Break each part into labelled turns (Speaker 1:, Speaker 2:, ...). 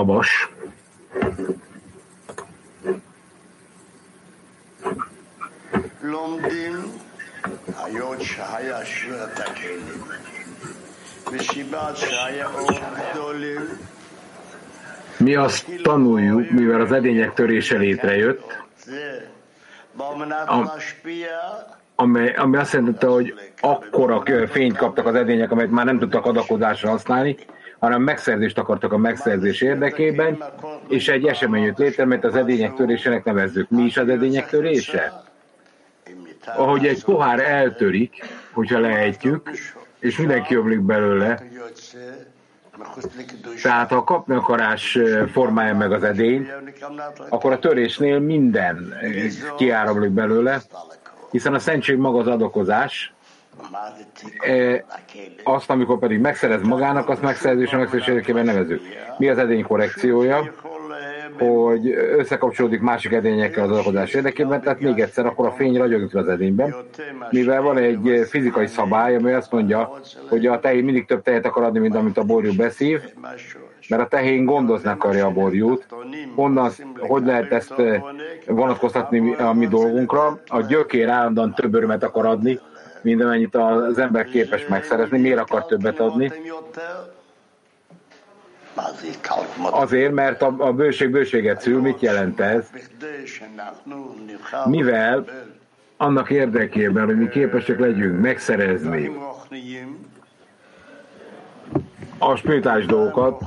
Speaker 1: Rabas.
Speaker 2: לומדים היות שהיה שירת הכלים וסיבת שהיה אור גדולים
Speaker 1: Mi azt tanuljuk, mivel az edények törése létrejött,
Speaker 2: זה במנת
Speaker 1: Am-
Speaker 2: להשפיע
Speaker 1: amely, ami azt jelenti, hogy akkora ö, fényt kaptak az edények, amelyet már nem tudtak adakozásra használni, hanem megszerzést akartak a megszerzés érdekében, és egy esemény jött létre, mert az edények törésének nevezzük. Mi is az edények törése? Ahogy egy pohár eltörik, hogyha leejtjük, és mindenki ömlik belőle, tehát ha a kapnakarás eh, formája meg az edényt, akkor a törésnél minden eh, kiáramlik belőle, hiszen a szentség maga az adokozás, azt, amikor pedig megszerez magának, azt megszerzés a megszerzés érdekében nevezük. Mi az edény korrekciója? Hogy összekapcsolódik másik edényekkel az adakozás érdekében, tehát még egyszer, akkor a fény ragyog az edényben, mivel van egy fizikai szabály, ami azt mondja, hogy a tehén mindig több tejet akar adni, mint amit a borjú beszív, mert a tehén gondozni akarja a borjút. Honnan, hogy lehet ezt vonatkoztatni a mi dolgunkra? A gyökér állandóan több örömet akar adni, mint amennyit az ember képes megszerezni. Miért akar többet adni? Azért, mert a, a bőség bőséget szül. Mit jelent ez? Mivel annak érdekében, hogy mi képesek legyünk megszerezni a spirituális dolgokat,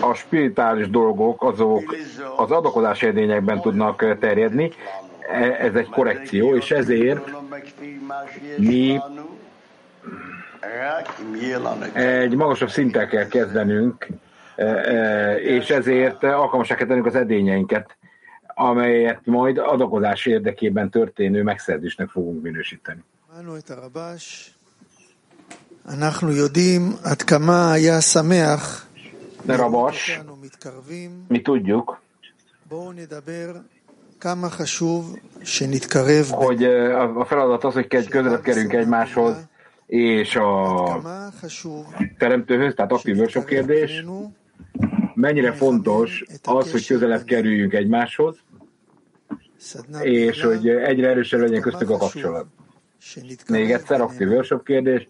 Speaker 1: a spirituális dolgok azok az adakozás edényekben tudnak terjedni, E- ez egy korrekció, és ezért mi egy magasabb szinten kell kezdenünk, e, e, és ezért alkalmasá kell tennünk az edényeinket, amelyet majd adakozás érdekében történő megszerzésnek fogunk minősíteni. De
Speaker 3: Rabos,
Speaker 1: mi tudjuk, hogy a feladat az, hogy egy közelebb kerünk egymáshoz, és a teremtőhöz, tehát aktív workshop kérdés, mennyire fontos az, hogy közelebb kerüljünk egymáshoz, és hogy egyre erősebb legyen köztük a kapcsolat. Még egyszer aktív workshop kérdés.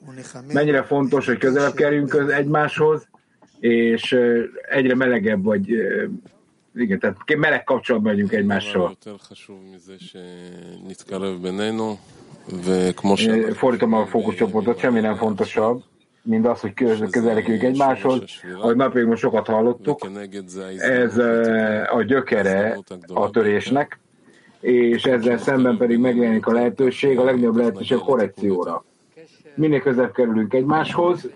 Speaker 1: Mennyire fontos, hogy közelebb kerüljünk egymáshoz, és egyre melegebb vagy, igen, tehát meleg kapcsolatban vagyunk egymással. Fordítom a fókuszcsoportot, semmi nem fontosabb, mint az, hogy közeledjünk egymáshoz. Ahogy napig most sokat hallottuk, ez a gyökere a törésnek, és ezzel szemben pedig megjelenik a lehetőség, a legnagyobb lehetőség a korrekcióra. Minél közebb kerülünk egymáshoz,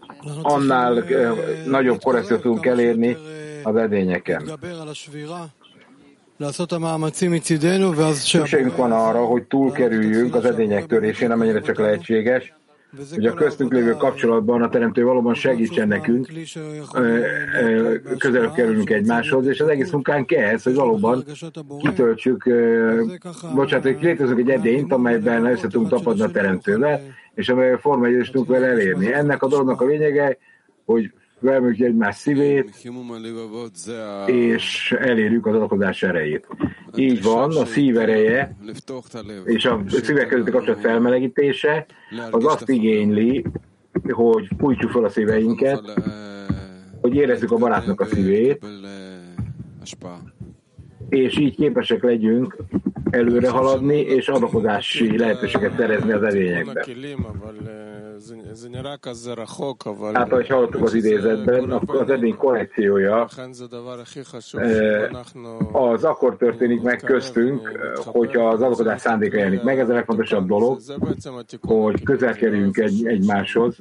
Speaker 1: annál eh, nagyobb korrekciót tudunk elérni az edényeken. Szükségünk van arra, hogy túlkerüljünk az edények törésén, amennyire csak lehetséges, hogy a köztünk lévő kapcsolatban a teremtő valóban segítsen nekünk, ö, ö, közelebb kerülünk egymáshoz, és az egész munkánk ez, hogy valóban kitöltsük, ö, bocsánat, hogy létezünk egy edényt, amelyben össze tudunk tapadni a teremtővel, és amely a forma tudunk vele elérni. Ennek a dolognak a lényege, hogy vermögyi egymás szívét, és elérjük az alakodás erejét. Így van, a szív ereje és a szívek közötti kapcsolat felmelegítése az azt igényli, hogy fújtsuk fel a szíveinket, hogy érezzük a barátnak a szívét, és így képesek legyünk előre haladni és adakozási lehetőséget szerezni az
Speaker 4: edényekben.
Speaker 1: Hát, ahogy hallottuk az idézetben, az edény korrekciója
Speaker 4: eh,
Speaker 1: az akkor történik meg köztünk, hogyha az alakodás szándéka jelenik meg. Ez a legfontosabb dolog, hogy közel kerüljünk egy, egymáshoz,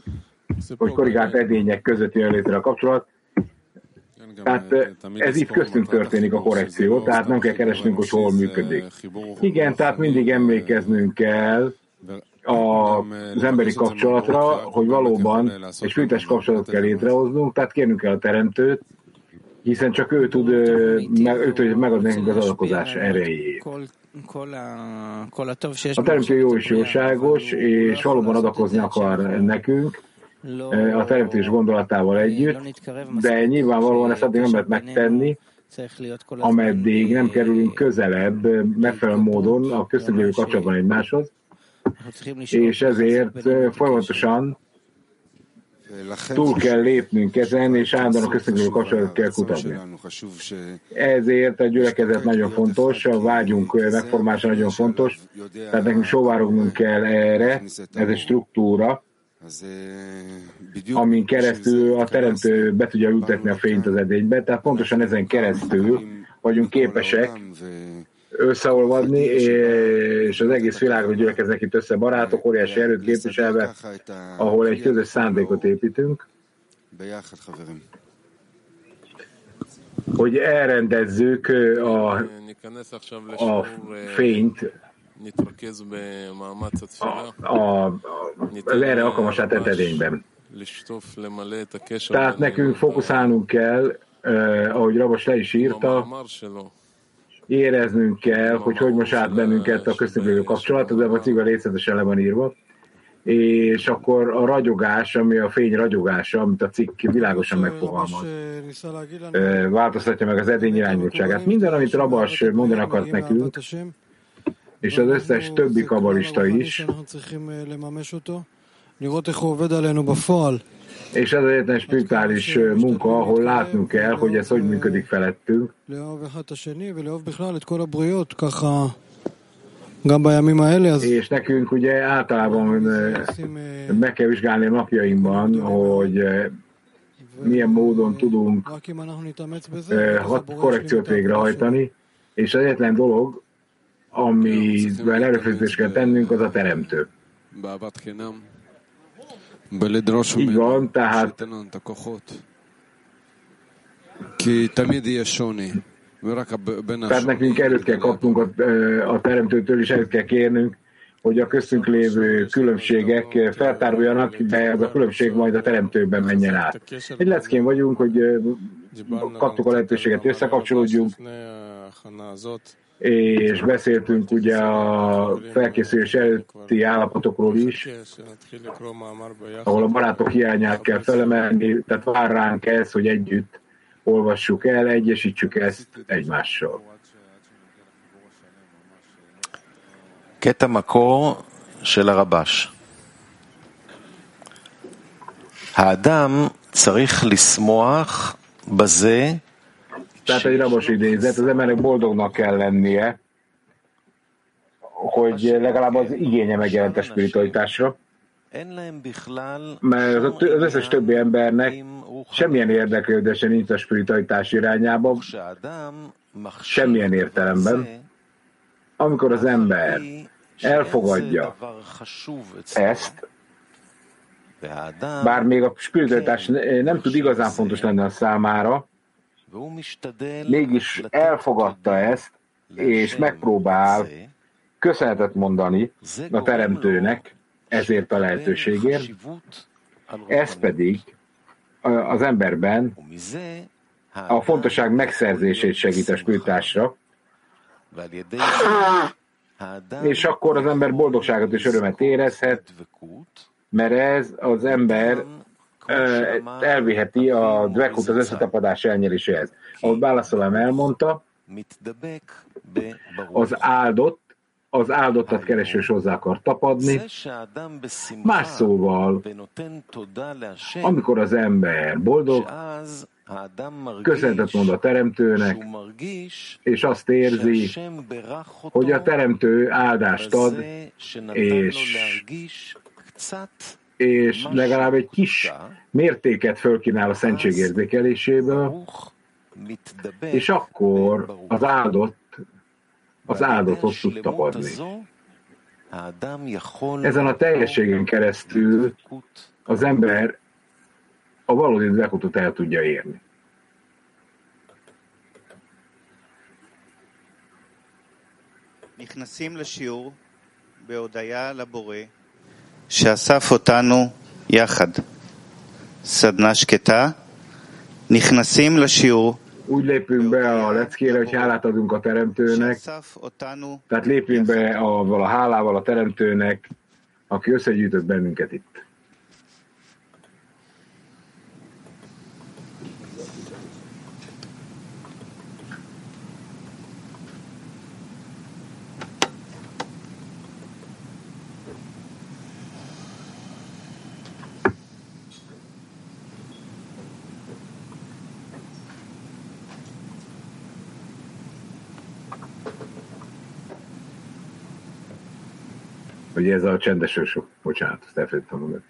Speaker 1: hogy korrigált edények között jön létre a kapcsolat, tehát
Speaker 4: eh,
Speaker 1: ez itt köztünk történik a korrekció, tehát nem kell keresnünk, hogy hol működik. Igen, tehát mindig emlékeznünk kell a, az emberi kapcsolatra, hogy valóban egy
Speaker 4: fűtes
Speaker 1: kapcsolatot kell létrehoznunk, tehát kérnünk kell a teremtőt, hiszen csak ő tud, eh, meg, ő tud megadni nekünk az adakozás erejét. A teremtő jó és jóságos, és valóban adakozni akar nekünk, a teremtés gondolatával együtt, de nyilvánvalóan ezt addig nem lehet megtenni, ameddig nem kerülünk közelebb megfelelő módon a köztünk lévő kapcsolatban egymáshoz, és ezért folyamatosan túl kell lépnünk ezen, és állandóan a köztünk kapcsolatot kell kutatni. Ezért a gyülekezet nagyon fontos, a vágyunk megformása nagyon fontos, tehát nekünk sóvárognunk kell erre, ez egy struktúra, amin keresztül a teremtő be tudja ültetni a fényt az edénybe, tehát pontosan ezen keresztül vagyunk képesek összeolvadni, és az egész világon gyülekeznek itt össze barátok, óriási erőt képviselve, ahol egy közös szándékot építünk, hogy elrendezzük a, a fényt a, a, az erre alkalmas edényben. Tehát nekünk fókuszálnunk kell, eh, ahogy Rabos le is írta, éreznünk kell, hogy hogy most át bennünket a köztünk lévő kapcsolat, de a ciga részletesen le van írva, és akkor a ragyogás, ami a fény ragyogása, amit a cikk világosan megfogalmaz, változtatja meg az edény irányultságát. Minden, amit Rabas mondani akart nekünk, és az összes többi kabalista is, és ez egyetlen spirituális munka, ahol látnunk kell, hogy ez hogy működik felettünk. És nekünk ugye általában meg kell vizsgálni a napjainkban, hogy milyen módon tudunk korrekciót végrehajtani, és az egyetlen dolog, amivel erőfeszítést kell tennünk, az a teremtő. Így van, tehát tehát nekünk erőt kell kapnunk a, a teremtőtől, és erőt kell kérnünk, hogy a köztünk lévő különbségek feltáruljanak, de ez a különbség majd a teremtőben menjen át. Egy leckén vagyunk, hogy kaptuk a lehetőséget, összekapcsolódjunk, és beszéltünk ugye a felkészülés előtti állapotokról is, ahol a barátok hiányát kell felemelni, tehát vár ránk ez, hogy együtt olvassuk el, egyesítsük ezt egymással.
Speaker 5: קטע מקור של הרבש. האדם צריך לשמוח בזה
Speaker 1: tehát egy rabos idézet, az embernek boldognak kell lennie, hogy legalább az igénye megjelent a spiritualitásra. Mert az összes többi embernek semmilyen érdeklődése nincs a spiritualitás irányába, semmilyen értelemben. Amikor az ember elfogadja ezt, bár még a spiritualitás nem tud igazán fontos lenni a számára, mégis elfogadta ezt, és megpróbál köszönetet mondani a teremtőnek ezért a lehetőségért, ez pedig az emberben a fontosság megszerzését segít a spültásra, és akkor az ember boldogságot és örömet érezhet, mert ez az ember elviheti a Dvekut az összetapadás elnyeréséhez. Ahogy Bálaszolám elmondta, az áldott, az áldottat kereső hozzá akar tapadni. Más szóval, amikor az ember boldog, köszönetet mond a teremtőnek, és azt érzi, hogy a teremtő áldást ad, és és legalább egy kis mértéket fölkínál a szentség érzékeléséből, és akkor az áldott, az áldotot tud tapadni. Ezen a teljességen keresztül az ember a valódi dvekutot el tudja érni.
Speaker 6: נכנסים לשיעור בהודיה לבורא שאסף אותנו יחד. סדנה שקטה, נכנסים לשיעור
Speaker 1: úgy lépünk be a leckére, hogy hálát adunk a teremtőnek,
Speaker 6: שאסף אותנו
Speaker 1: tehát lépjünk be avval a hálával a teremtőnek, aki összegyűjtött bennünket itt. Ugye ez a csendes sok, bocsánat, ezt elfelejtettem mondani.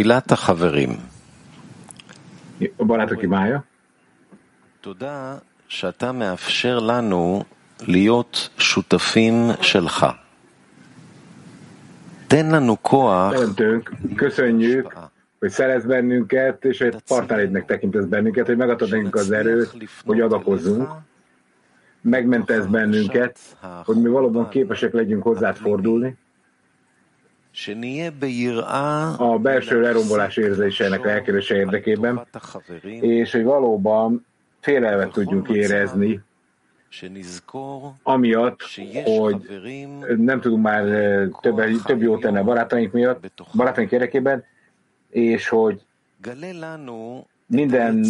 Speaker 5: תפילת החברים. תודה שאתה מאפשר לנו להיות שותפים שלך. תן לנו כוח
Speaker 1: Teremtőnk, köszönjük, hogy szerez bennünket, és egy partnerednek tekintesz bennünket, hogy megadod nekünk az erőt, hogy adakozzunk, megmentesz bennünket, hogy mi valóban képesek legyünk hozzád fordulni,
Speaker 5: שנהיה ביראה
Speaker 1: a belső lerombolás érzésének elkerülése érdekében, és hogy valóban félelmet tudjunk érezni,
Speaker 5: שנזכור
Speaker 1: amiatt, hogy nem tudunk már eh, több, több jót tenni a barátaink miatt, barátaink érdekében, és hogy minden,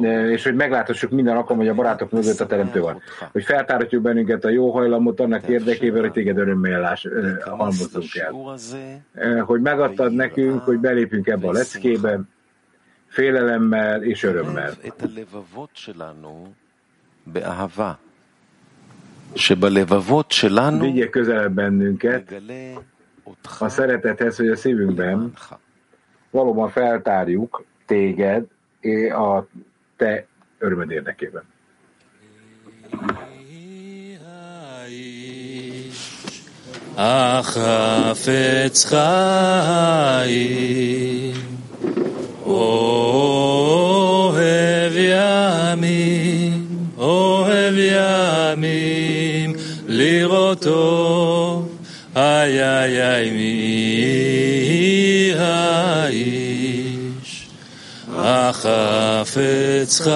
Speaker 1: eh, és hogy meglátassuk minden alkalom, hogy a barátok mögött a teremtő van. Hogy feltáratjuk bennünket a jó hajlamot annak érdekében, hogy téged örömmel eh, halmozzunk el. Hogy megadtad nekünk, hogy belépünk ebbe a leckébe, félelemmel és örömmel
Speaker 5: ערב את הלבבות שלנו באהבה. שבלבבות שלנו
Speaker 1: Vigyél közelebb bennünket
Speaker 5: נגלה אותך
Speaker 1: a szeretethez, hogy a szívünkben
Speaker 5: למענך.
Speaker 1: valóban feltárjuk téged eh, a te örömöd érdekében.
Speaker 7: החפץ חיים, אוהב ימים, אוהב ימים, לראותו, איי איי איי מי האיש, החפץ חיים.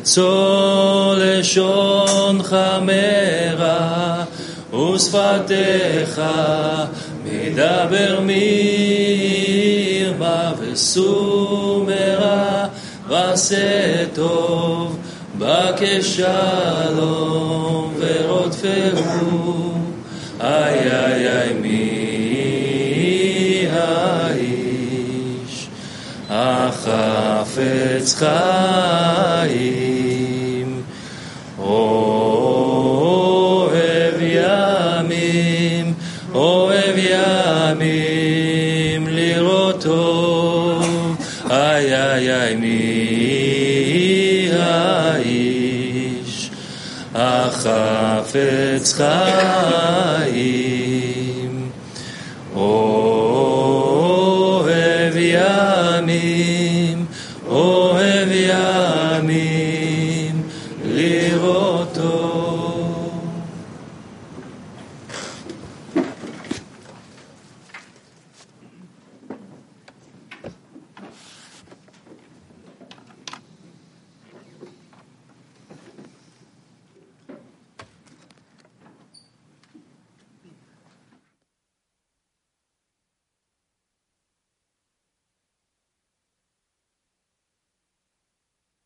Speaker 7: נצור לשונך מרע ושפתיך מדבר מרמה וסומרה ועשה טוב בקש שלום ורודפהו. איי איי איי מי האיש? החפץ חיים איי איי איי מי האיש החפץ חיים